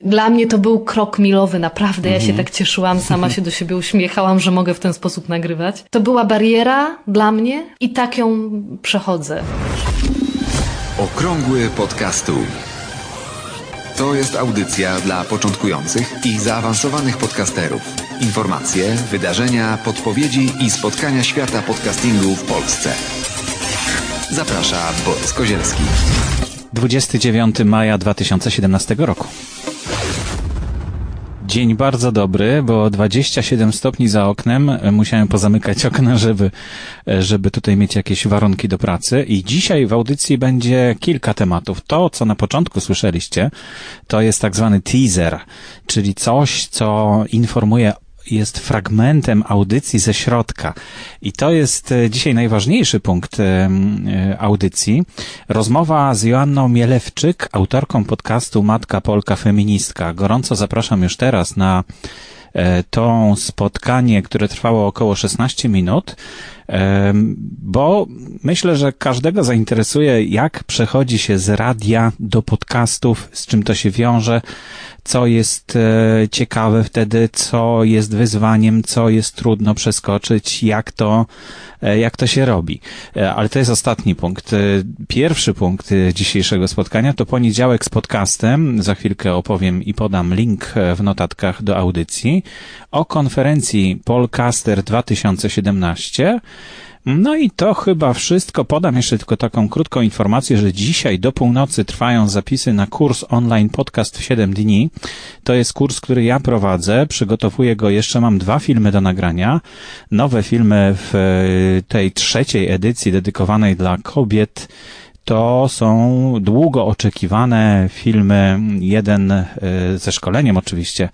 Dla mnie to był krok milowy, naprawdę. Ja się tak cieszyłam, sama się do siebie uśmiechałam, że mogę w ten sposób nagrywać. To była bariera dla mnie i tak ją przechodzę. Okrągły podcastu. To jest audycja dla początkujących i zaawansowanych podcasterów. Informacje, wydarzenia, podpowiedzi i spotkania świata podcastingu w Polsce. Zaprasza Borys Kozielski. 29 maja 2017 roku. Dzień bardzo dobry, bo 27 stopni za oknem. Musiałem pozamykać okna, żeby, żeby tutaj mieć jakieś warunki do pracy. I dzisiaj w audycji będzie kilka tematów. To, co na początku słyszeliście, to jest tak zwany teaser, czyli coś, co informuje jest fragmentem audycji ze środka. I to jest e, dzisiaj najważniejszy punkt e, e, audycji. Rozmowa z Joanną Mielewczyk, autorką podcastu Matka Polka Feministka. Gorąco zapraszam już teraz na to spotkanie, które trwało około 16 minut, bo myślę, że każdego zainteresuje, jak przechodzi się z radia do podcastów, z czym to się wiąże, co jest e, ciekawe wtedy, co jest wyzwaniem, co jest trudno przeskoczyć, jak to, e, jak to się robi. E, ale to jest ostatni punkt. Pierwszy punkt dzisiejszego spotkania to poniedziałek z podcastem. Za chwilkę opowiem i podam link w notatkach do audycji o konferencji Polcaster 2017. No i to chyba wszystko. Podam jeszcze tylko taką krótką informację, że dzisiaj do północy trwają zapisy na kurs online podcast w 7 dni. To jest kurs, który ja prowadzę. Przygotowuję go, jeszcze mam dwa filmy do nagrania. Nowe filmy w tej trzeciej edycji dedykowanej dla kobiet to są długo oczekiwane filmy, jeden e, ze szkoleniem oczywiście,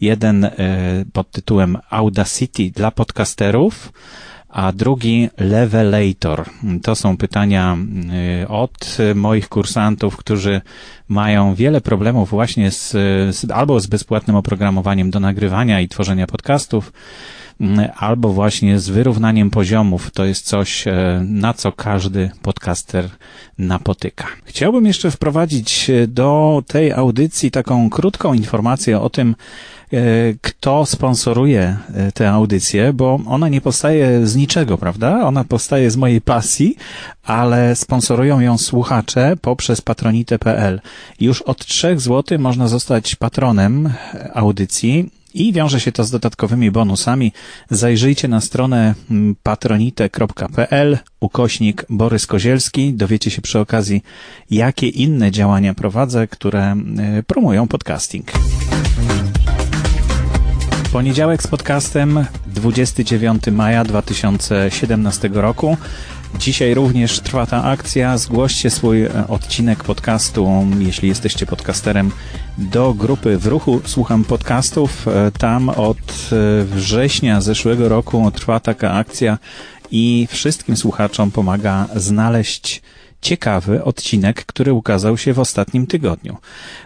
jeden e, pod tytułem Audacity dla podcasterów, a drugi Levelator. To są pytania y, od moich kursantów, którzy mają wiele problemów właśnie z, z albo z bezpłatnym oprogramowaniem do nagrywania i tworzenia podcastów, y, albo właśnie z wyrównaniem poziomów. To jest coś, y, na co każdy podcaster napotyka. Chciałbym jeszcze wprowadzić do tej audycji taką krótką informację o tym, kto sponsoruje e, tę audycję, bo ona nie powstaje z niczego, prawda? Ona powstaje z mojej pasji, ale sponsorują ją słuchacze poprzez patronite.pl. Już od 3 zł można zostać patronem audycji i wiąże się to z dodatkowymi bonusami. Zajrzyjcie na stronę patronite.pl ukośnik Borys Kozielski. Dowiecie się przy okazji, jakie inne działania prowadzę, które e, promują podcasting. Poniedziałek z podcastem 29 maja 2017 roku. Dzisiaj również trwa ta akcja. Zgłoście swój e, odcinek podcastu, jeśli jesteście podcasterem, do grupy w ruchu Słucham Podcastów. E, tam od e, września zeszłego roku trwa taka akcja i wszystkim słuchaczom pomaga znaleźć ciekawy odcinek, który ukazał się w ostatnim tygodniu.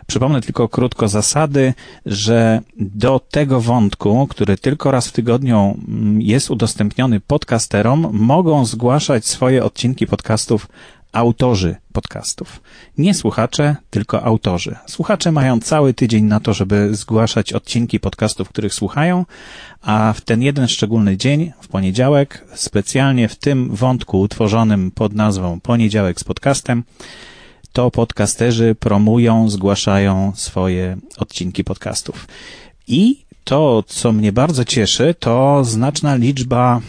Przypomnę tylko krótko zasady, że do tego wątku, który tylko raz w tygodniu mm, jest udostępniony podcasterom, mogą zgłaszać swoje odcinki podcastów autorzy podcastów. Nie słuchacze, tylko autorzy. Słuchacze mają cały tydzień na to, żeby zgłaszać odcinki podcastów, których słuchają, a w ten jeden szczególny dzień, w poniedziałek, specjalnie w tym wątku utworzonym pod nazwą Poniedziałek z podcastem, to podcasterzy promują, zgłaszają swoje odcinki podcastów. I to, co mnie bardzo cieszy, to znaczna liczba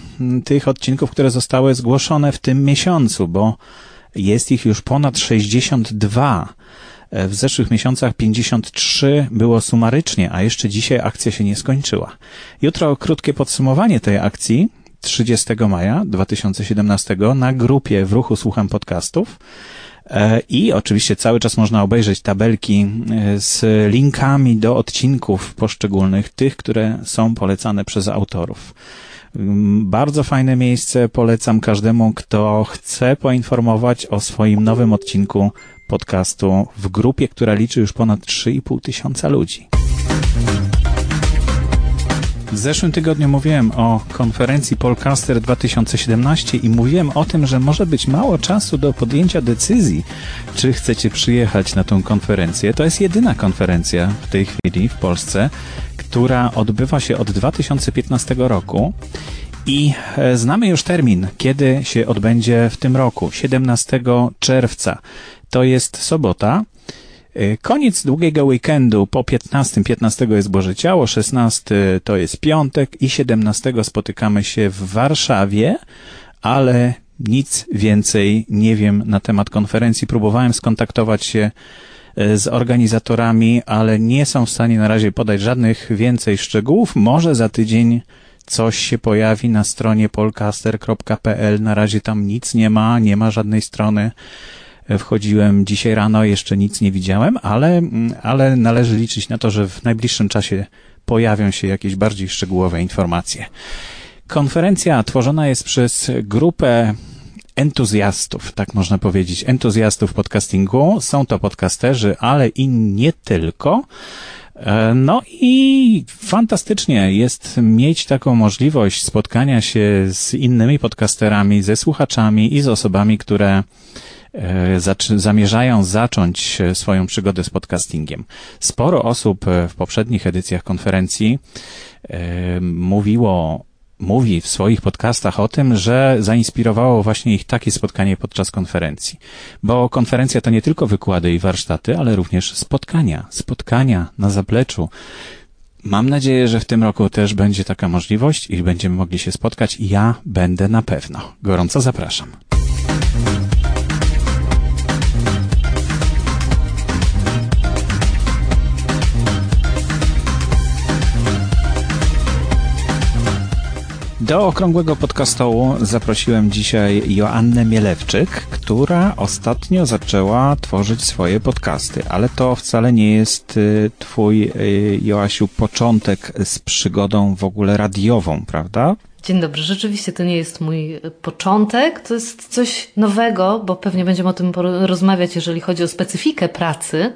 tych odcinków, które zostały zgłoszone w tym miesiącu, bo jest ich już ponad 62. E, w zeszłych miesiącach 53 było sumarycznie, a jeszcze dzisiaj akcja się nie skończyła. Jutro krótkie podsumowanie tej akcji 30 maja 2017 na grupie w ruchu Słucham Podcastów. E, I oczywiście cały czas można obejrzeć tabelki e, z linkami do odcinków poszczególnych, tych, które są polecane przez autorów. Bardzo fajne miejsce, polecam każdemu, kto chce poinformować o swoim nowym odcinku podcastu w grupie, która liczy już ponad 3,5 tysiąca ludzi. W zeszłym tygodniu mówiłem o konferencji Polcaster 2017 i mówiłem o tym, że może być mało czasu do podjęcia decyzji, czy chcecie przyjechać na tą konferencję. To jest jedyna konferencja w tej chwili w Polsce, która odbywa się od 2015 roku. I e, znamy już termin, kiedy się odbędzie w tym roku, 17 czerwca. To jest sobota. E, koniec długiego weekendu po 15. 15 jest Boże Ciało, 16 to jest piątek i 17 spotykamy się w Warszawie, ale nic więcej nie wiem na temat konferencji. Próbowałem skontaktować się z organizatorami, ale nie są w stanie na razie podać żadnych więcej szczegółów. Może za tydzień coś się pojawi na stronie polcaster.pl. Na razie tam nic nie ma, nie ma żadnej strony. Wchodziłem dzisiaj rano, jeszcze nic nie widziałem, ale, ale należy liczyć na to, że w najbliższym czasie pojawią się jakieś bardziej szczegółowe informacje. Konferencja tworzona jest przez grupę entuzjastów, tak można powiedzieć, entuzjastów podcastingu. Są to podcasterzy, ale i nie tylko. E, no i fantastycznie jest mieć taką możliwość spotkania się z innymi podcasterami, ze słuchaczami i z osobami, które e, zamierzają zacząć swoją przygodę z podcastingiem. Sporo osób w poprzednich edycjach konferencji e, mówiło mówi w swoich podcastach o tym, że zainspirowało właśnie ich takie spotkanie podczas konferencji. Bo konferencja to nie tylko wykłady i warsztaty, ale również spotkania. Spotkania na zapleczu. Mam nadzieję, że w tym roku też będzie taka możliwość i będziemy mogli się spotkać. Ja będę na pewno. Gorąco zapraszam. Do okrągłego podcastołu zaprosiłem dzisiaj Joannę Mielewczyk, która ostatnio zaczęła tworzyć swoje podcasty, ale to wcale nie jest y, twój, y, Joasiu, początek z przygodą w ogóle radiową, prawda? Dzień dobry. Rzeczywiście to nie jest mój początek, to jest coś nowego, bo pewnie będziemy o tym rozmawiać, jeżeli chodzi o specyfikę pracy.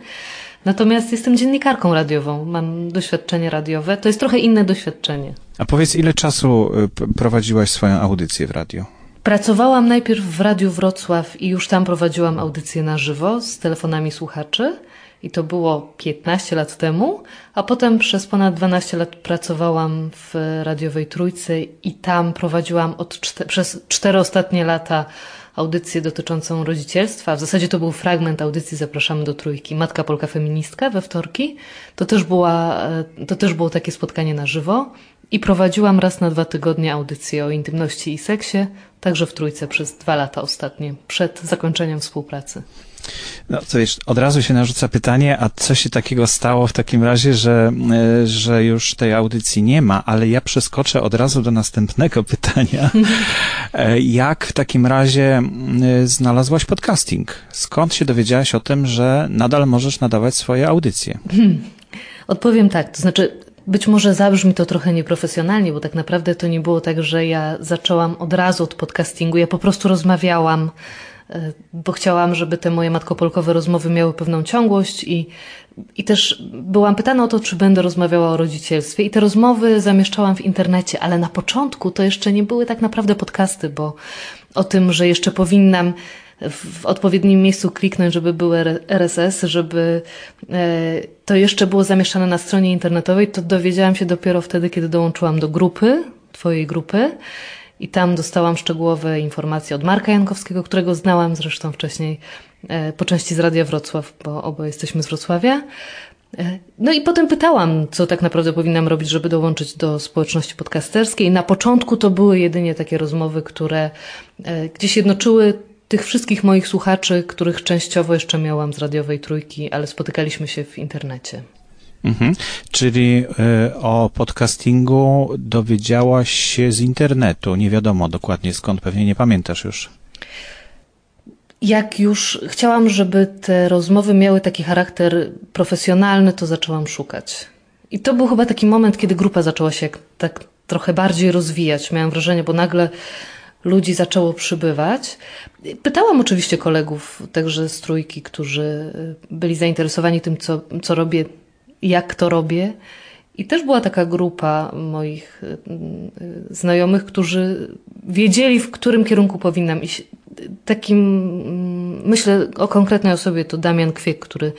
Natomiast jestem dziennikarką radiową, mam doświadczenie radiowe. To jest trochę inne doświadczenie. A powiedz, ile czasu y, prowadziłaś swoją audycję w radio? Pracowałam najpierw w Radiu Wrocław i już tam prowadziłam audycję na żywo z telefonami słuchaczy. I to było 15 lat temu, a potem przez ponad 12 lat pracowałam w radiowej Trójce i tam prowadziłam od czter przez cztery ostatnie lata audycję dotyczącą rodzicielstwa. W zasadzie to był fragment audycji Zapraszamy do Trójki. Matka Polka Feministka we wtorki. To też, była, e, to też było takie spotkanie na żywo. I prowadziłam raz na dwa tygodnie audycję o intymności i seksie, także w Trójce przez dwa lata ostatnie, przed zakończeniem współpracy. No to wiesz, od razu się narzuca pytanie, a co się takiego stało w takim razie, że, e, że już tej audycji nie ma, ale ja przeskoczę od razu do następnego pytania. E, jak w takim razie e, znalazłaś podcasting? Skąd się dowiedziałaś o tym, że nadal możesz nadawać swoje audycje? Hmm. Odpowiem tak, to znaczy być może zabrzmi to trochę nieprofesjonalnie, bo tak naprawdę to nie było tak, że ja zaczęłam od razu od podcastingu. Ja po prostu rozmawiałam bo chciałam, żeby te moje matkopolkowe rozmowy miały pewną ciągłość i, i też byłam pytana o to, czy będę rozmawiała o rodzicielstwie. I te rozmowy zamieszczałam w internecie, ale na początku to jeszcze nie były tak naprawdę podcasty, bo o tym, że jeszcze powinnam w odpowiednim miejscu kliknąć, żeby były RSS, żeby e, to jeszcze było zamieszczane na stronie internetowej, to dowiedziałam się dopiero wtedy, kiedy dołączyłam do grupy, twojej grupy i tam dostałam szczegółowe informacje od Marka Jankowskiego, którego znałam zresztą wcześniej e, po części z Radia Wrocław, bo oboje jesteśmy z Wrocławia. E, no i potem pytałam, co tak naprawdę powinnam robić, żeby dołączyć do społeczności podcasterskiej. Na początku to były jedynie takie rozmowy, które e, gdzieś jednoczyły tych wszystkich moich słuchaczy, których częściowo jeszcze miałam z radiowej trójki, ale spotykaliśmy się w internecie. Mhm. Czyli y, o podcastingu dowiedziałaś się z internetu. Nie wiadomo dokładnie skąd, pewnie nie pamiętasz już. Jak już chciałam, żeby te rozmowy miały taki charakter profesjonalny, to zaczęłam szukać. I to był chyba taki moment, kiedy grupa zaczęła się tak trochę bardziej rozwijać. Miałam wrażenie, bo nagle ludzi zaczęło przybywać. Pytałam oczywiście kolegów, także z trójki, którzy byli zainteresowani tym, co, co robię jak to robię. I też była taka grupa moich y, y, znajomych, którzy wiedzieli, w którym kierunku powinnam iść. Takim, mm, myślę o konkretnej osobie, to Damian Kwiek, który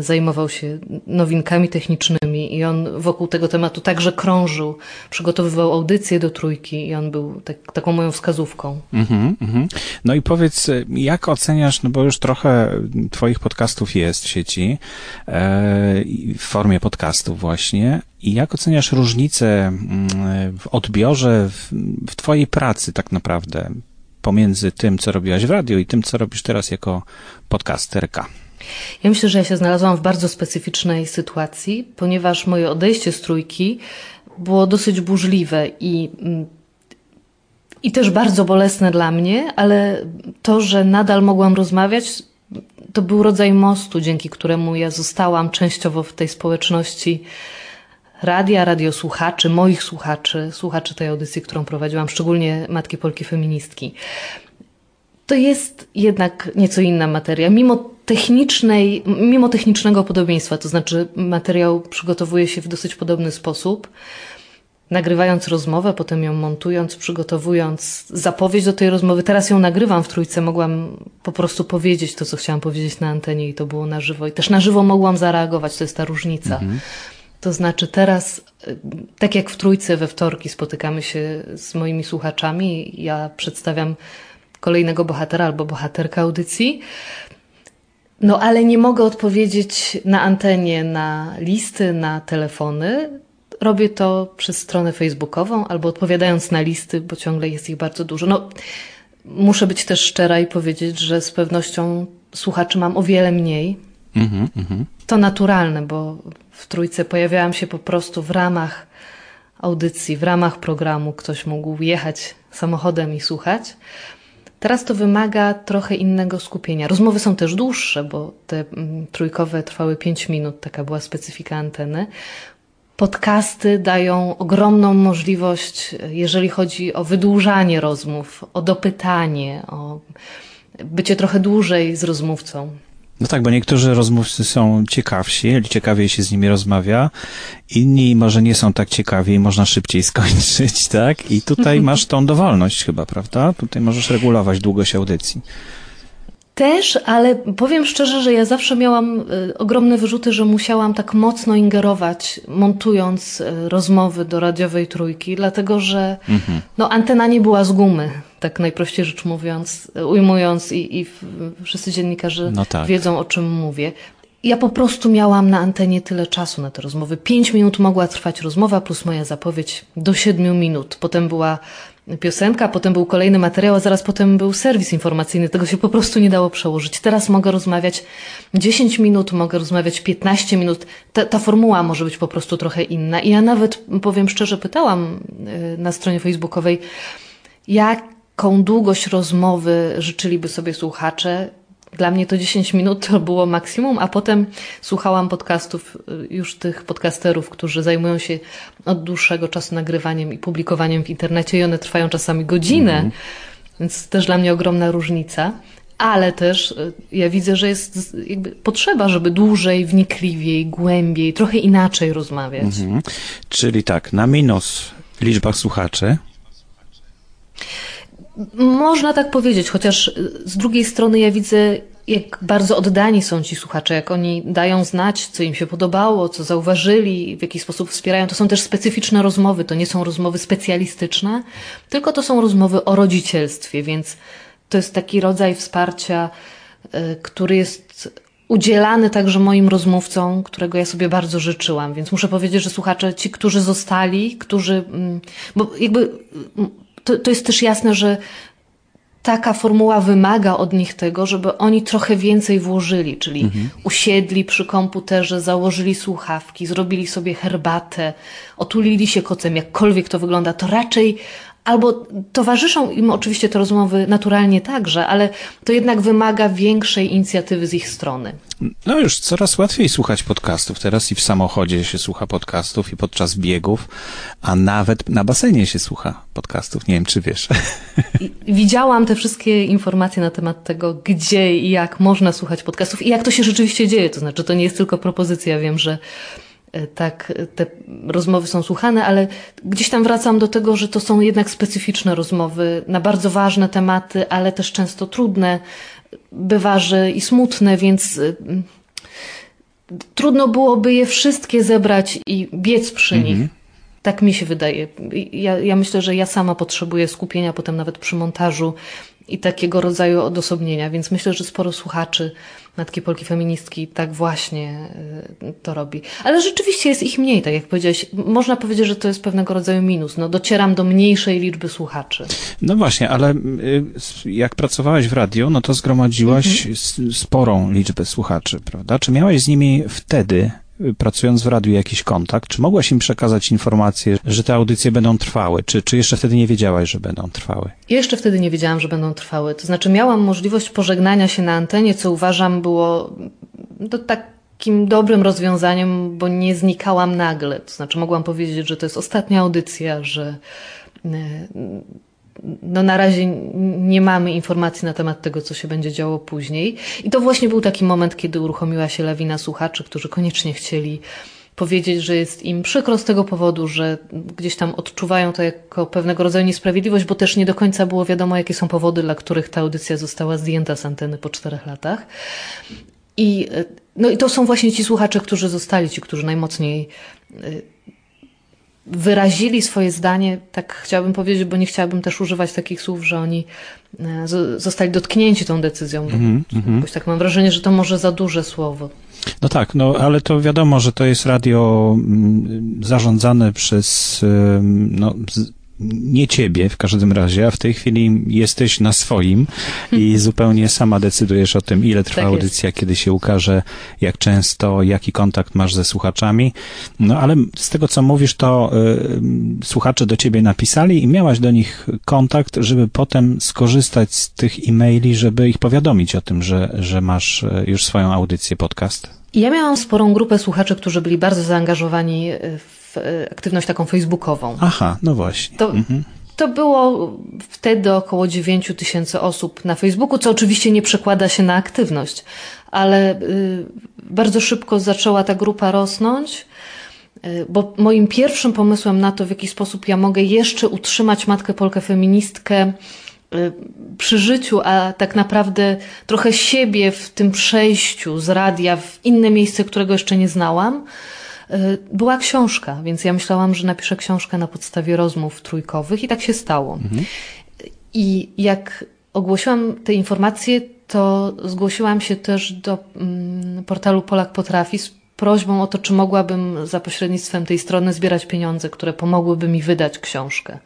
zajmował się nowinkami technicznymi i on wokół tego tematu także krążył, przygotowywał audycje do trójki i on był tak, taką moją wskazówką. Mm -hmm, No i powiedz, jak oceniasz, no bo już trochę twoich podcastów jest w sieci, e, w formie podcastów właśnie, i jak oceniasz różnicę mm, w odbiorze, w, w twojej pracy tak naprawdę pomiędzy tym, co robiłaś w radio i tym, co robisz teraz jako podcasterka? Ja myślę, że ja się znalazłam w bardzo specyficznej sytuacji, ponieważ moje odejście z trójki było dosyć burzliwe i, i też bardzo bolesne dla mnie, ale to, że nadal mogłam rozmawiać, to był rodzaj mostu, dzięki któremu ja zostałam częściowo w tej społeczności radia, radiosłuchaczy, moich słuchaczy, słuchaczy tej audycji, którą prowadziłam, szczególnie Matki Polki Feministki. To jest jednak nieco inna materia. Mimo technicznej, mimo technicznego podobieństwa, to znaczy materiał przygotowuje się w dosyć podobny sposób, nagrywając rozmowę, potem ją montując, przygotowując zapowiedź do tej rozmowy. Teraz ją nagrywam w trójce, mogłam po prostu powiedzieć to, co chciałam powiedzieć na antenie i to było na żywo. I też na żywo mogłam zareagować, to jest ta różnica. Mhm. To znaczy teraz, tak jak w trójce we wtorki spotykamy się z moimi słuchaczami, ja przedstawiam kolejnego bohatera albo bohaterka audycji, no ale nie mogę odpowiedzieć na antenie na listy, na telefony. Robię to przez stronę facebookową albo odpowiadając na listy, bo ciągle jest ich bardzo dużo. No, muszę być też szczera i powiedzieć, że z pewnością słuchaczy mam o wiele mniej. Mm -hmm. To naturalne, bo w trójce pojawiałam się po prostu w ramach audycji, w ramach programu. Ktoś mógł jechać samochodem i słuchać. Teraz to wymaga trochę innego skupienia. Rozmowy są też dłuższe, bo te mm, trójkowe trwały 5 minut, taka była specyfika anteny. Podcasty dają ogromną możliwość, jeżeli chodzi o wydłużanie rozmów, o dopytanie, o bycie trochę dłużej z rozmówcą. No tak, bo niektórzy rozmówcy są ciekawsi, ciekawiej się z nimi rozmawia, inni może nie są tak ciekawi i można szybciej skończyć, tak? I tutaj masz tą dowolność chyba, prawda? Tutaj możesz regulować długość audycji. Też, ale powiem szczerze, że ja zawsze miałam y, ogromne wyrzuty, że musiałam tak mocno ingerować, montując y, rozmowy do radiowej trójki, dlatego że mhm. no, antena nie była z gumy, tak najprościej rzecz mówiąc, ujmując, i, i wszyscy dziennikarze no tak. wiedzą, o czym mówię. Ja po prostu miałam na antenie tyle czasu na te rozmowy. Pięć minut mogła trwać rozmowa, plus moja zapowiedź do siedmiu minut. Potem była piosenka, potem był kolejny materiał, a zaraz potem był serwis informacyjny. Tego się po prostu nie dało przełożyć. Teraz mogę rozmawiać 10 minut, mogę rozmawiać 15 minut. Ta, ta formuła może być po prostu trochę inna. I ja nawet, powiem szczerze, pytałam y, na stronie facebookowej, jaką długość rozmowy życzyliby sobie słuchacze, dla mnie to 10 minut to było maksimum, a potem słuchałam podcastów y, już tych podcasterów, którzy zajmują się od dłuższego czasu nagrywaniem i publikowaniem w internecie i one trwają czasami godzinę, mm -hmm. więc też dla mnie ogromna różnica. Ale też y, ja widzę, że jest jakby potrzeba, żeby dłużej, wnikliwiej, głębiej, trochę inaczej rozmawiać. Mm -hmm. Czyli tak, na minus liczba słuchaczy. Można tak powiedzieć, chociaż z drugiej strony ja widzę, jak bardzo oddani są ci słuchacze, jak oni dają znać, co im się podobało, co zauważyli, w jaki sposób wspierają. To są też specyficzne rozmowy, to nie są rozmowy specjalistyczne, tylko to są rozmowy o rodzicielstwie, więc to jest taki rodzaj wsparcia, y, który jest udzielany także moim rozmówcom, którego ja sobie bardzo życzyłam. Więc muszę powiedzieć, że słuchacze, ci, którzy zostali, którzy, mm, bo jakby mm, to, to jest też jasne, że taka formuła wymaga od nich tego, żeby oni trochę więcej włożyli, czyli mhm. usiedli przy komputerze, założyli słuchawki, zrobili sobie herbatę, otulili się kocem, jakkolwiek to wygląda, to raczej albo towarzyszą im oczywiście te rozmowy naturalnie także, ale to jednak wymaga większej inicjatywy z ich strony. No już coraz łatwiej słuchać podcastów. Teraz i w samochodzie się słucha podcastów, i podczas biegów, a nawet na basenie się słucha podcastów. Nie wiem, czy wiesz. Widziałam te wszystkie informacje na temat tego, gdzie i jak można słuchać podcastów i jak to się rzeczywiście dzieje. To znaczy, to nie jest tylko propozycja. Wiem, że tak te rozmowy są słuchane, ale gdzieś tam wracam do tego, że to są jednak specyficzne rozmowy na bardzo ważne tematy, ale też często trudne, bywa, że i smutne, więc trudno byłoby je wszystkie zebrać i biec przy mhm. nich. Tak mi się wydaje. Ja, ja myślę, że ja sama potrzebuję skupienia potem nawet przy montażu i takiego rodzaju odosobnienia, więc myślę, że sporo słuchaczy Matki Polki Feministki tak właśnie y, to robi. Ale rzeczywiście jest ich mniej, tak jak powiedziałeś. Można powiedzieć, że to jest pewnego rodzaju minus. No, docieram do mniejszej liczby słuchaczy. No właśnie, ale y, jak pracowałeś w radio, no to zgromadziłaś mhm. sporą liczbę słuchaczy, prawda? Czy miałeś z nimi wtedy pracując w radiu jakiś kontakt? Czy mogłaś im przekazać informację, że te audycje będą trwały? Czy, czy jeszcze wtedy nie wiedziałaś, że będą trwały? Jeszcze wtedy nie wiedziałam, że będą trwały. To znaczy miałam możliwość pożegnania się na antenie, co uważam było to takim dobrym rozwiązaniem, bo nie znikałam nagle. To znaczy mogłam powiedzieć, że to jest ostatnia audycja, że e, no na razie nie mamy informacji na temat tego, co się będzie działo później. I to właśnie był taki moment, kiedy uruchomiła się lawina słuchaczy, którzy koniecznie chcieli powiedzieć, że jest im przykro z tego powodu, że gdzieś tam odczuwają to jako pewnego rodzaju niesprawiedliwość, bo też nie do końca było wiadomo, jakie są powody, dla których ta audycja została zdjęta z anteny po czterech latach. I, no i to są właśnie ci słuchacze, którzy zostali, ci, którzy najmocniej wyrazili swoje zdanie, tak chciałabym powiedzieć, bo nie chciałabym też używać takich słów, że oni e, zostali dotknięci tą decyzją, mm -hmm. tak mam wrażenie, że to może za duże słowo. No tak, no ale to wiadomo, że to jest radio mm, zarządzane przez no, nie ciebie w każdym razie, a w tej chwili jesteś na swoim i zupełnie sama decydujesz o tym, ile trwa tak audycja, kiedy się ukaże, jak często, jaki kontakt masz ze słuchaczami. No ale z tego, co mówisz, to y, słuchacze do ciebie napisali i miałaś do nich kontakt, żeby potem skorzystać z tych e-maili, żeby ich powiadomić o tym, że, że masz y, już swoją audycję, podcast. Ja miałam sporą grupę słuchaczy, którzy byli bardzo zaangażowani w E, aktywność taką facebookową. Aha, no właśnie. To, mhm. to było wtedy około 9 tysięcy osób na Facebooku, co oczywiście nie przekłada się na aktywność, ale y, bardzo szybko zaczęła ta grupa rosnąć y, bo moim pierwszym pomysłem na to, w jaki sposób ja mogę jeszcze utrzymać Matkę Polkę feministkę y, przy życiu, a tak naprawdę trochę siebie w tym przejściu z radia w inne miejsce, którego jeszcze nie znałam, była książka, więc ja myślałam, że napiszę książkę na podstawie rozmów trójkowych i tak się stało. Mhm. I jak ogłosiłam te informacje, to zgłosiłam się też do mm, portalu Polak Potrafi z prośbą o to, czy mogłabym za pośrednictwem tej strony zbierać pieniądze, które pomogłyby mi wydać książkę.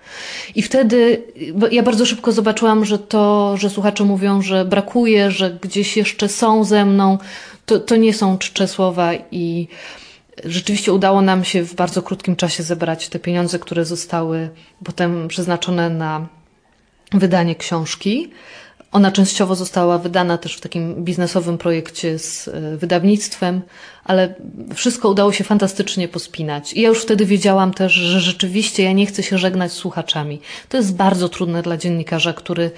I wtedy ja bardzo szybko zobaczyłam, że to, że słuchacze mówią, że brakuje, że gdzieś jeszcze są ze mną, to, to nie są czcze słowa i Rzeczywiście udało nam się w bardzo krótkim czasie zebrać te pieniądze, które zostały potem przeznaczone na wydanie książki. Ona częściowo została wydana też w takim biznesowym projekcie z e, wydawnictwem, ale wszystko udało się fantastycznie pospinać. I ja już wtedy wiedziałam też, że rzeczywiście ja nie chcę się żegnać z słuchaczami. To jest bardzo trudne dla dziennikarza, który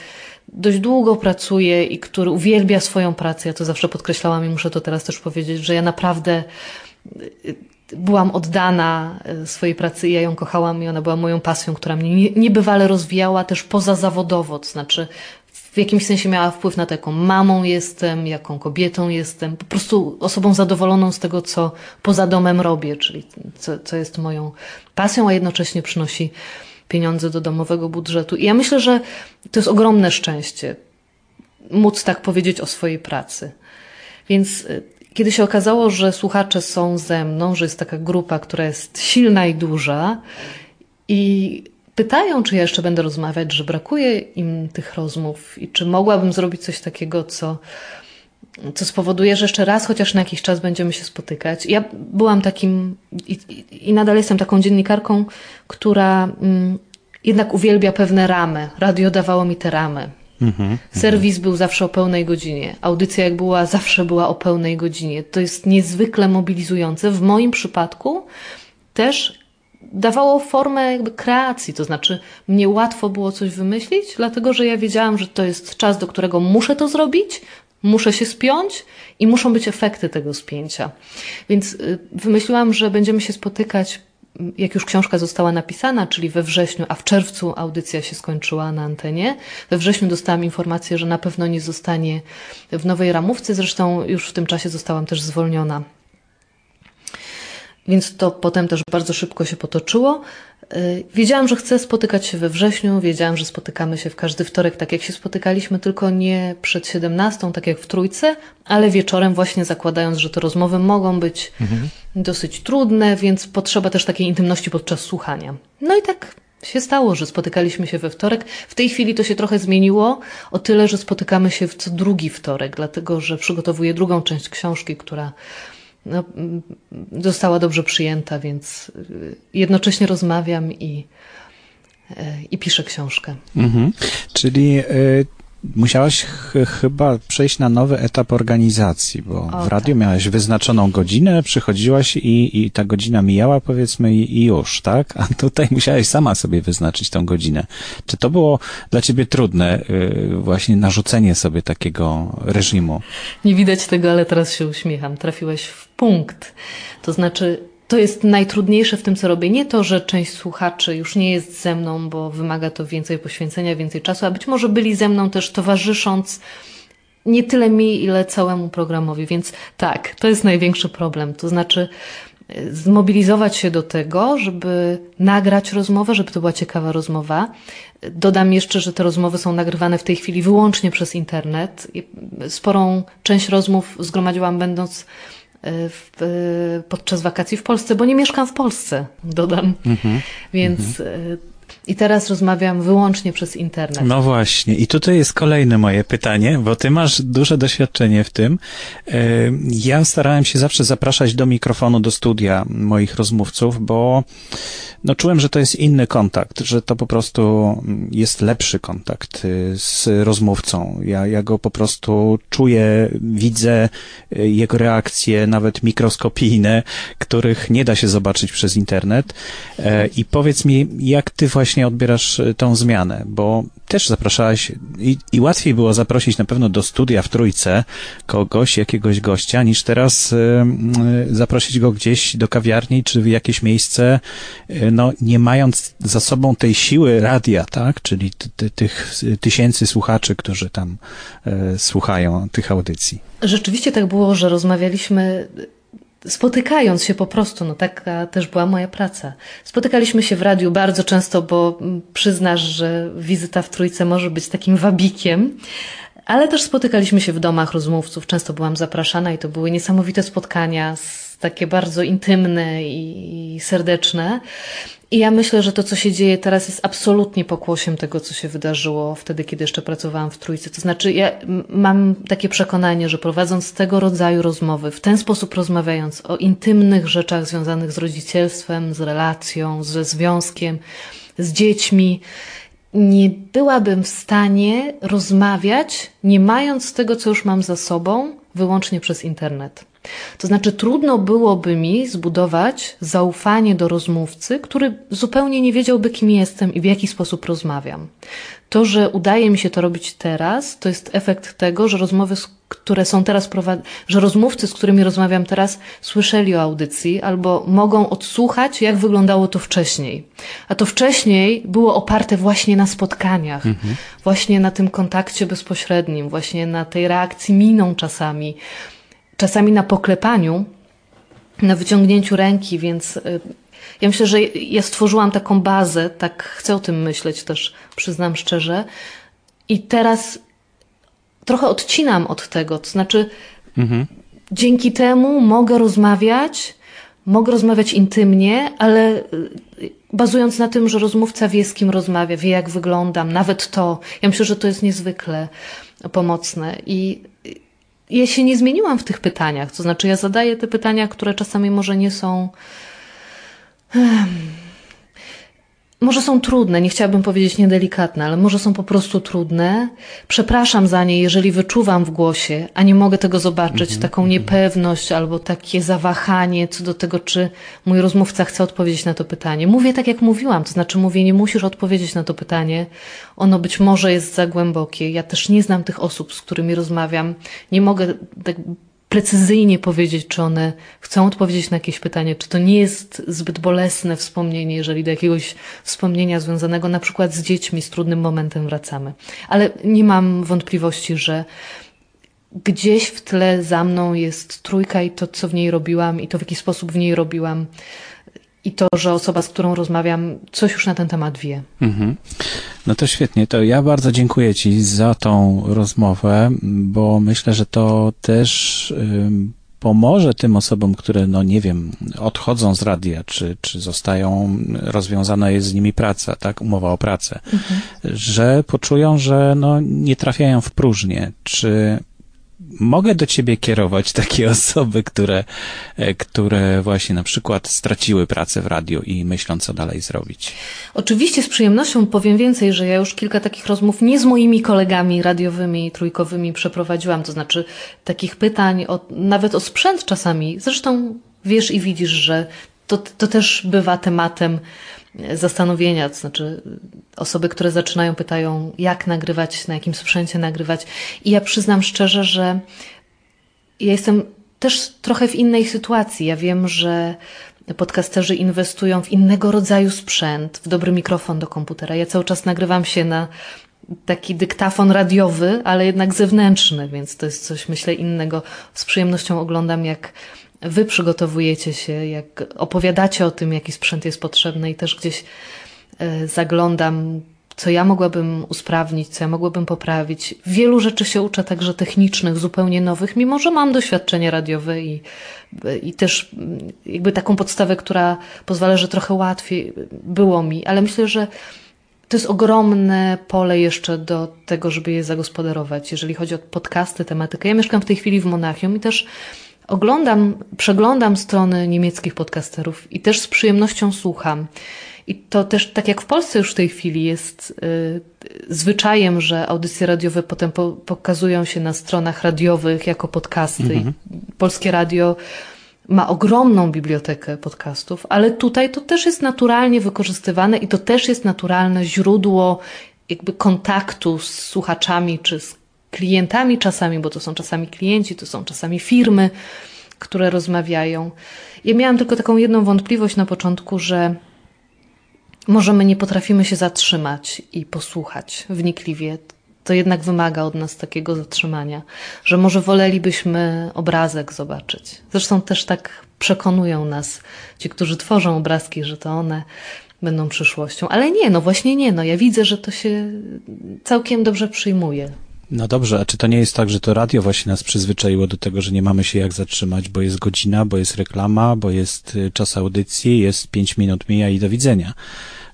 dość długo pracuje i który uwielbia swoją pracę. Ja to zawsze podkreślałam i muszę to teraz też powiedzieć, że ja naprawdę byłam oddana e, swojej pracy i ja ją kochałam i ona była moją pasją, która mnie niebywale rozwijała też poza zawodowo, to znaczy w jakimś sensie miała wpływ na to, jaką mamą jestem, jaką kobietą jestem, po prostu osobą zadowoloną z tego, co poza domem robię, czyli co, co jest moją pasją, a jednocześnie przynosi pieniądze do domowego budżetu. I ja myślę, że to jest ogromne szczęście móc tak powiedzieć o swojej pracy. Więc e, kiedy się okazało, że słuchacze są ze mną, że jest taka grupa, która jest silna i duża i pytają, czy ja jeszcze będę rozmawiać, że brakuje im tych rozmów i czy mogłabym zrobić coś takiego, co, co spowoduje, że jeszcze raz, chociaż na jakiś czas będziemy się spotykać. Ja byłam takim i, i nadal jestem taką dziennikarką, która mm, jednak uwielbia pewne ramy. Radio dawało mi te ramy. Mhm, Serwis był zawsze o pełnej godzinie. Audycja jak była, zawsze była o pełnej godzinie. To jest niezwykle mobilizujące. W moim przypadku też dawało formę jakby kreacji, to znaczy mnie łatwo było coś wymyślić, dlatego że ja wiedziałam, że to jest czas, do którego muszę to zrobić, Muszę się spiąć i muszą być efekty tego spięcia. Więc y, wymyśliłam, że będziemy się spotykać, jak już książka została napisana, czyli we wrześniu, a w czerwcu audycja się skończyła na antenie. We wrześniu dostałam informację, że na pewno nie zostanie w nowej ramówce, zresztą już w tym czasie zostałam też zwolniona więc to potem też bardzo szybko się potoczyło. Y, wiedziałam, że chcę spotykać się we wrześniu, wiedziałam, że spotykamy się w każdy wtorek, tak jak się spotykaliśmy, tylko nie przed 17, tak jak w trójce, ale wieczorem, właśnie zakładając, że te rozmowy mogą być mhm. dosyć trudne, więc potrzeba też takiej intymności podczas słuchania. No i tak się stało, że spotykaliśmy się we wtorek. W tej chwili to się trochę zmieniło, o tyle, że spotykamy się w co drugi wtorek, dlatego że przygotowuję drugą część książki, która no, została dobrze przyjęta, więc y, jednocześnie rozmawiam i, y, i piszę książkę. Mhm. Czyli y, Musiałaś ch chyba przejść na nowy etap organizacji, bo o, w radiu tak. miałaś wyznaczoną godzinę, przychodziłaś i, i ta godzina mijała, powiedzmy, i, i, już, tak? A tutaj musiałaś sama sobie wyznaczyć tą godzinę. Czy to było dla ciebie trudne, yy, właśnie narzucenie sobie takiego reżimu? Nie widać tego, ale teraz się uśmiecham. Trafiłeś w punkt. To znaczy, to jest najtrudniejsze w tym, co robię. Nie to, że część słuchaczy już nie jest ze mną, bo wymaga to więcej poświęcenia, więcej czasu, a być może byli ze mną też towarzysząc nie tyle mi, ile całemu programowi. Więc tak, to jest największy problem. To znaczy, e, zmobilizować się do tego, żeby nagrać rozmowę, żeby to była ciekawa rozmowa. Dodam jeszcze, że te rozmowy są nagrywane w tej chwili wyłącznie przez internet. Sporą część rozmów zgromadziłam będąc E, w, podczas wakacji w Polsce, bo nie mieszkam w Polsce, dodam. Mhm. Więc mhm. I teraz rozmawiam wyłącznie przez internet. No właśnie. I tutaj jest kolejne moje pytanie, bo ty masz duże doświadczenie w tym. Ja starałem się zawsze zapraszać do mikrofonu, do studia moich rozmówców, bo no czułem, że to jest inny kontakt, że to po prostu jest lepszy kontakt y, z rozmówcą. Ja, ja go po prostu czuję, widzę y, jego reakcje, nawet mikroskopijne, których nie da się zobaczyć przez internet. E, I powiedz mi, jak ty właśnie odbierasz y, tą zmianę, bo też zapraszałaś i, i łatwiej było zaprosić na pewno do studia w trójce kogoś, jakiegoś gościa, niż teraz y, y, zaprosić go gdzieś do kawiarni czy w jakieś miejsce, y, no nie mając za sobą tej siły radia, tak, czyli tych tysięcy słuchaczy, którzy tam y, słuchają tych audycji. Rzeczywiście tak było, że rozmawialiśmy spotykając się po prostu, no taka też była moja praca. Spotykaliśmy się w radiu bardzo często, bo przyznasz, że wizyta w trójce może być takim wabikiem, ale też spotykaliśmy się w domach rozmówców. Często byłam zapraszana i to były niesamowite spotkania, takie bardzo intymne i serdeczne. I ja myślę, że to, co się dzieje teraz, jest absolutnie pokłosiem tego, co się wydarzyło wtedy, kiedy jeszcze pracowałam w Trójce. To znaczy, ja mam takie przekonanie, że prowadząc tego rodzaju rozmowy, w ten sposób rozmawiając o intymnych rzeczach związanych z rodzicielstwem, z relacją, ze związkiem, z dziećmi, nie byłabym w stanie rozmawiać, nie mając tego, co już mam za sobą, wyłącznie przez internet. To znaczy, trudno byłoby mi zbudować zaufanie do rozmówcy, który zupełnie nie wiedziałby, kim jestem i w jaki sposób rozmawiam. To, że udaje mi się to robić teraz, to jest efekt tego, że rozmowy, które są teraz prowadzone, że rozmówcy, z którymi rozmawiam teraz, słyszeli o audycji albo mogą odsłuchać, jak wyglądało to wcześniej. A to wcześniej było oparte właśnie na spotkaniach, mhm. właśnie na tym kontakcie bezpośrednim, właśnie na tej reakcji miną czasami czasami na poklepaniu, na wyciągnięciu ręki, więc y, ja myślę, że ja stworzyłam taką bazę, tak chcę o tym myśleć też, przyznam szczerze. I teraz trochę odcinam od tego, to znaczy mhm. dzięki temu mogę rozmawiać, mogę rozmawiać intymnie, ale y, bazując na tym, że rozmówca wie, z kim rozmawia, wie, jak wyglądam, nawet to. Ja myślę, że to jest niezwykle pomocne. I ja się nie zmieniłam w tych pytaniach. To znaczy, ja zadaję te pytania, które czasami może nie są. Może są trudne, nie chciałabym powiedzieć niedelikatne, ale może są po prostu trudne. Przepraszam za nie, jeżeli wyczuwam w głosie, a nie mogę tego zobaczyć, mm -hmm. taką niepewność albo takie zawahanie co do tego, czy mój rozmówca chce odpowiedzieć na to pytanie. Mówię tak, jak mówiłam, to znaczy mówię, nie musisz odpowiedzieć na to pytanie. Ono być może jest za głębokie. Ja też nie znam tych osób, z którymi rozmawiam. Nie mogę tak precyzyjnie powiedzieć, czy one chcą odpowiedzieć na jakieś pytanie, czy to nie jest zbyt bolesne wspomnienie, jeżeli do jakiegoś wspomnienia związanego na przykład z dziećmi, z trudnym momentem wracamy. Ale nie mam wątpliwości, że gdzieś w tle za mną jest trójka i to, co w niej robiłam i to, w jaki sposób w niej robiłam i to, że osoba, z którą rozmawiam, coś już na ten temat wie. Mhm. No to świetnie. To ja bardzo dziękuję Ci za tą rozmowę, bo myślę, że to też pomoże tym osobom, które, no nie wiem, odchodzą z radia, czy, czy zostają, rozwiązana jest z nimi praca, tak, umowa o pracę, mhm. że poczują, że no nie trafiają w próżnię, czy mogę do ciebie kierować takie osoby, które, e, które właśnie na przykład straciły pracę w radiu i myślą, co dalej zrobić. Oczywiście z przyjemnością powiem więcej, że ja już kilka takich rozmów nie z moimi kolegami radiowymi i trójkowymi przeprowadziłam, to znaczy takich pytań, o, nawet o sprzęt czasami. Zresztą wiesz i widzisz, że to, to też bywa tematem zastanowienia, to znaczy osoby, które zaczynają, pytają, jak nagrywać, na jakim sprzęcie nagrywać. I ja przyznam szczerze, że ja jestem też trochę w innej sytuacji. Ja wiem, że podcasterzy inwestują w innego rodzaju sprzęt, w dobry mikrofon do komputera. Ja cały czas nagrywam się na taki dyktafon radiowy, ale jednak zewnętrzny, więc to jest coś, myślę, innego. Z przyjemnością oglądam, jak wy przygotowujecie się, jak opowiadacie o tym, jaki sprzęt jest potrzebny i też gdzieś e, zaglądam, co ja mogłabym usprawnić, co ja mogłabym poprawić. Wielu rzeczy się uczę także technicznych, zupełnie nowych, mimo że mam doświadczenie radiowe i, i też jakby taką podstawę, która pozwala, że trochę łatwiej było mi, ale myślę, że to jest ogromne pole jeszcze do tego, żeby je zagospodarować, jeżeli chodzi o podcasty, tematykę. Ja mieszkam w tej chwili w Monachium i też oglądam, przeglądam strony niemieckich podcasterów i też z przyjemnością słucham. I to też, tak jak w Polsce już w tej chwili jest y, zwyczajem, że audycje radiowe potem po, pokazują się na stronach radiowych jako podcasty. Mhm. Polskie radio ma ogromną bibliotekę podcastów, ale tutaj to też jest naturalnie wykorzystywane i to też jest naturalne źródło jakby kontaktu z słuchaczami czy z klientami czasami, bo to są czasami klienci, to są czasami firmy, które rozmawiają. Ja miałam tylko taką jedną wątpliwość na początku, że może my nie potrafimy się zatrzymać i posłuchać wnikliwie. To jednak wymaga od nas takiego zatrzymania, że może wolelibyśmy obrazek zobaczyć. Zresztą też tak przekonują nas ci, którzy tworzą obrazki, że to one będą przyszłością. Ale nie, no właśnie nie. No ja widzę, że to się całkiem dobrze przyjmuje. No dobrze, a czy to nie jest tak, że to radio właśnie nas przyzwyczaiło do tego, że nie mamy się jak zatrzymać, bo jest godzina, bo jest reklama, bo jest y, czas audycji, jest pięć minut mija i do widzenia.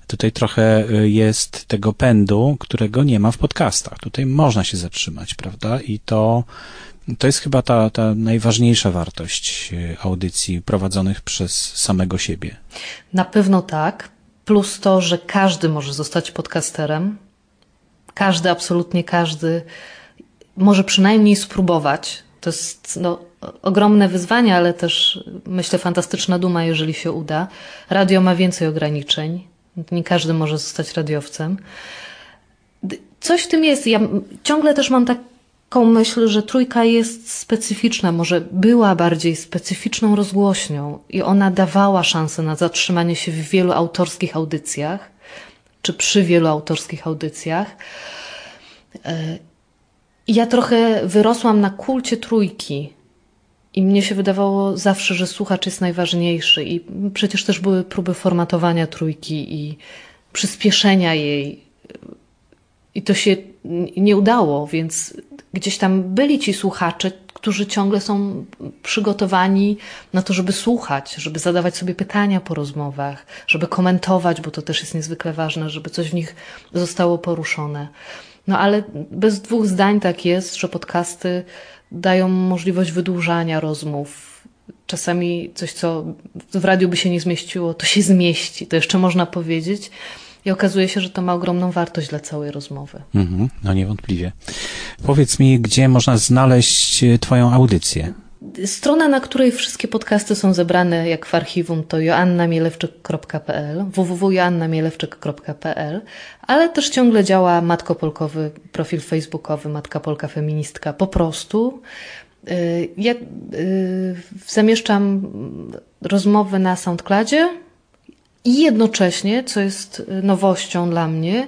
Tutaj trochę y, jest tego pędu, którego nie ma w podcastach. Tutaj można się zatrzymać, prawda? I to, to jest chyba ta, ta najważniejsza wartość y, audycji prowadzonych przez samego siebie. Na pewno tak. Plus to, że każdy może zostać podcasterem każdy, absolutnie każdy może przynajmniej spróbować. To jest no, ogromne wyzwanie, ale też myślę fantastyczna duma, jeżeli się uda. Radio ma więcej ograniczeń. Nie każdy może zostać radiowcem. Coś w tym jest. Ja ciągle też mam taką myśl, że trójka jest specyficzna, może była bardziej specyficzną rozgłośnią i ona dawała szansę na zatrzymanie się w wielu autorskich audycjach czy przy wielu autorskich audycjach. E, ja trochę wyrosłam na kulcie trójki. I mnie się wydawało zawsze, że słuchacz jest najważniejszy. I przecież też były próby formatowania trójki i przyspieszenia jej. I to się nie udało, więc gdzieś tam byli ci słuchacze, którzy ciągle są przygotowani na to, żeby słuchać, żeby zadawać sobie pytania po rozmowach, żeby komentować, bo to też jest niezwykle ważne, żeby coś w nich zostało poruszone. No ale bez dwóch zdań tak jest, że podcasty dają możliwość wydłużania rozmów. Czasami coś, co w radiu by się nie zmieściło, to się zmieści, to jeszcze można powiedzieć. I okazuje się, że to ma ogromną wartość dla całej rozmowy. Mhm, no niewątpliwie. Powiedz mi, gdzie można znaleźć e, Twoją audycję? Strona, na której wszystkie podcasty są zebrane jak w archiwum to joannamielewczyk.pl, www.joannamielewczyk.pl, ale też ciągle działa Matko Polkowy, profil facebookowy Matka Polka Feministka po prostu. Y, ja y, zamieszczam rozmowy na SoundCloudzie i jednocześnie, co jest nowością dla mnie,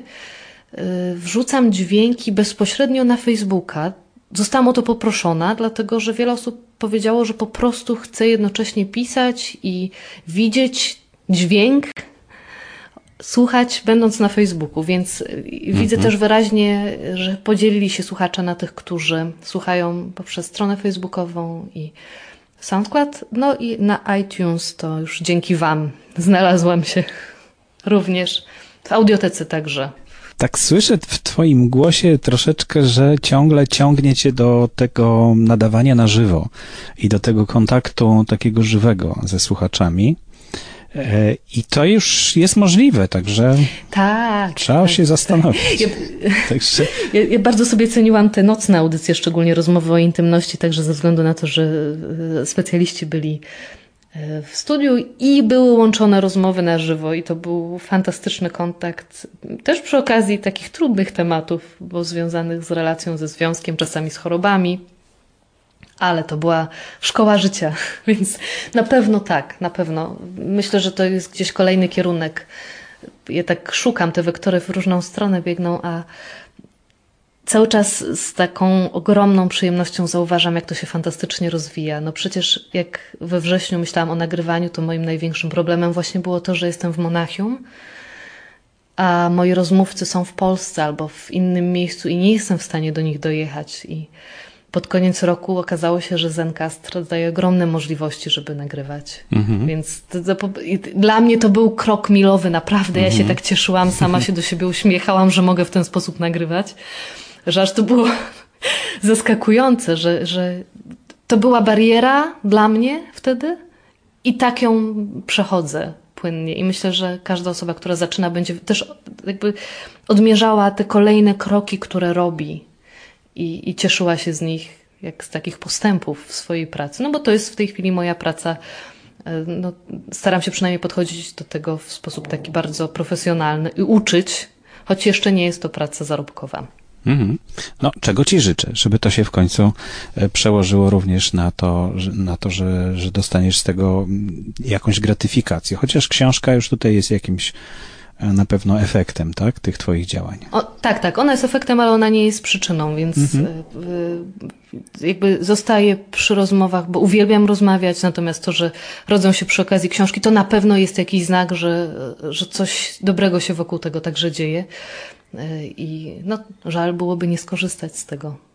y, wrzucam dźwięki bezpośrednio na Facebooka. Zostałam o to poproszona, dlatego że wiele osób powiedziało, że po prostu chce jednocześnie pisać i widzieć dźwięk, słuchać, będąc na Facebooku, więc widzę mhm. też wyraźnie, że podzielili się słuchacze na tych, którzy słuchają poprzez stronę facebookową i SoundCloud, no i na iTunes to już dzięki Wam znalazłam się również w audiotece także. Tak słyszę w Twoim głosie troszeczkę, że ciągle ciągnie Cię do tego nadawania na żywo i do tego kontaktu takiego żywego ze słuchaczami. E, I to już jest możliwe, także tak, trzeba tak, się zastanowić. Ja, także... ja, ja, bardzo sobie ceniłam te nocne audycje, szczególnie rozmowy o intymności, także ze względu na to, że e, specjaliści byli e, w studiu i były łączone rozmowy na żywo i to był fantastyczny kontakt. Też przy okazji takich trudnych tematów, bo związanych z relacją ze związkiem, czasami z chorobami ale to była szkoła życia, więc na pewno tak, na pewno. Myślę, że to jest gdzieś kolejny kierunek. Ja tak szukam, te wektory w różną stronę biegną, a cały czas z taką ogromną przyjemnością zauważam, jak to się fantastycznie rozwija. No przecież jak we wrześniu myślałam o nagrywaniu, to moim największym problemem właśnie było to, że jestem w Monachium, a moi rozmówcy są w Polsce albo w innym miejscu i nie jestem w stanie do nich dojechać. I pod koniec roku okazało się, że Zencast daje ogromne możliwości, żeby nagrywać. Mhm. Więc to, to, dla mnie to był krok milowy, naprawdę. Ja się mhm. tak cieszyłam, sama się do siebie uśmiechałam, że mogę w ten sposób nagrywać, że aż to było zaskakujące, że, że to była bariera dla mnie wtedy i tak ją przechodzę płynnie. I myślę, że każda osoba, która zaczyna, będzie też jakby odmierzała te kolejne kroki, które robi i, i cieszyła się z nich jak z takich postępów w swojej pracy. No bo to jest w tej chwili moja praca. E, no, staram się przynajmniej podchodzić do tego w sposób taki bardzo profesjonalny i uczyć, choć jeszcze nie jest to praca zarobkowa. Mhm. No, czego Ci życzę, żeby to się w końcu e, przełożyło również na to, na to że, że dostaniesz z tego mm, jakąś gratyfikację. Chociaż książka już tutaj jest jakimś na pewno efektem, tak, tych twoich działań. O, tak, tak, ona jest efektem, ale ona nie jest przyczyną, więc mhm. Y, jakby zostaję przy rozmowach, bo uwielbiam rozmawiać, natomiast to, że rodzą się przy okazji książki, to na pewno jest jakiś znak, że, że coś dobrego się wokół tego także dzieje. Y, I no, żal byłoby nie skorzystać z tego.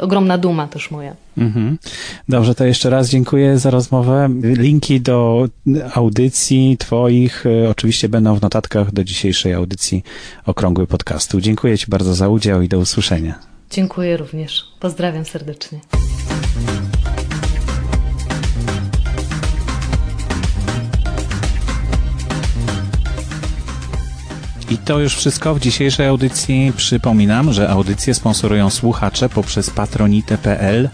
Ogromna duma też moja. Mhm. Dobrze, to jeszcze raz dziękuję za rozmowę. Linki do audycji Twoich e, oczywiście będą w notatkach do dzisiejszej audycji Okrągły Podcastu. Dziękuję Ci bardzo za udział i do usłyszenia. Dziękuję również. Pozdrawiam serdecznie. I to już wszystko w dzisiejszej audycji. Przypominam, że audycje sponsorują słuchacze poprzez patronite.pl.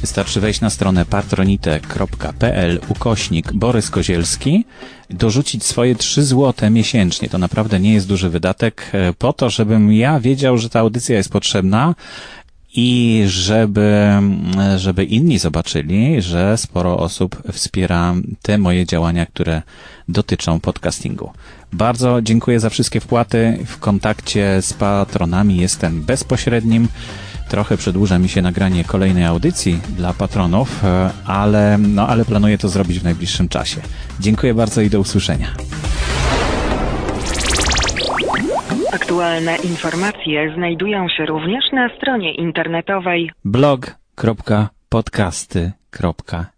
Wystarczy wejść na stronę patronite.pl ukośnik Borys Kozielski, dorzucić swoje 3 złote miesięcznie. To naprawdę nie jest duży wydatek e, po to, żebym ja wiedział, że ta audycja jest potrzebna i żeby, żeby inni zobaczyli, że sporo osób wspiera te moje działania, które dotyczą podcastingu. Bardzo dziękuję za wszystkie wpłaty. W kontakcie z patronami jestem bezpośrednim. Trochę przedłuża mi się nagranie kolejnej audycji dla patronów, ale, no, ale planuję to zrobić w najbliższym czasie. Dziękuję bardzo i do usłyszenia. Aktualne informacje znajdują się również na stronie internetowej. blog.podcasty.com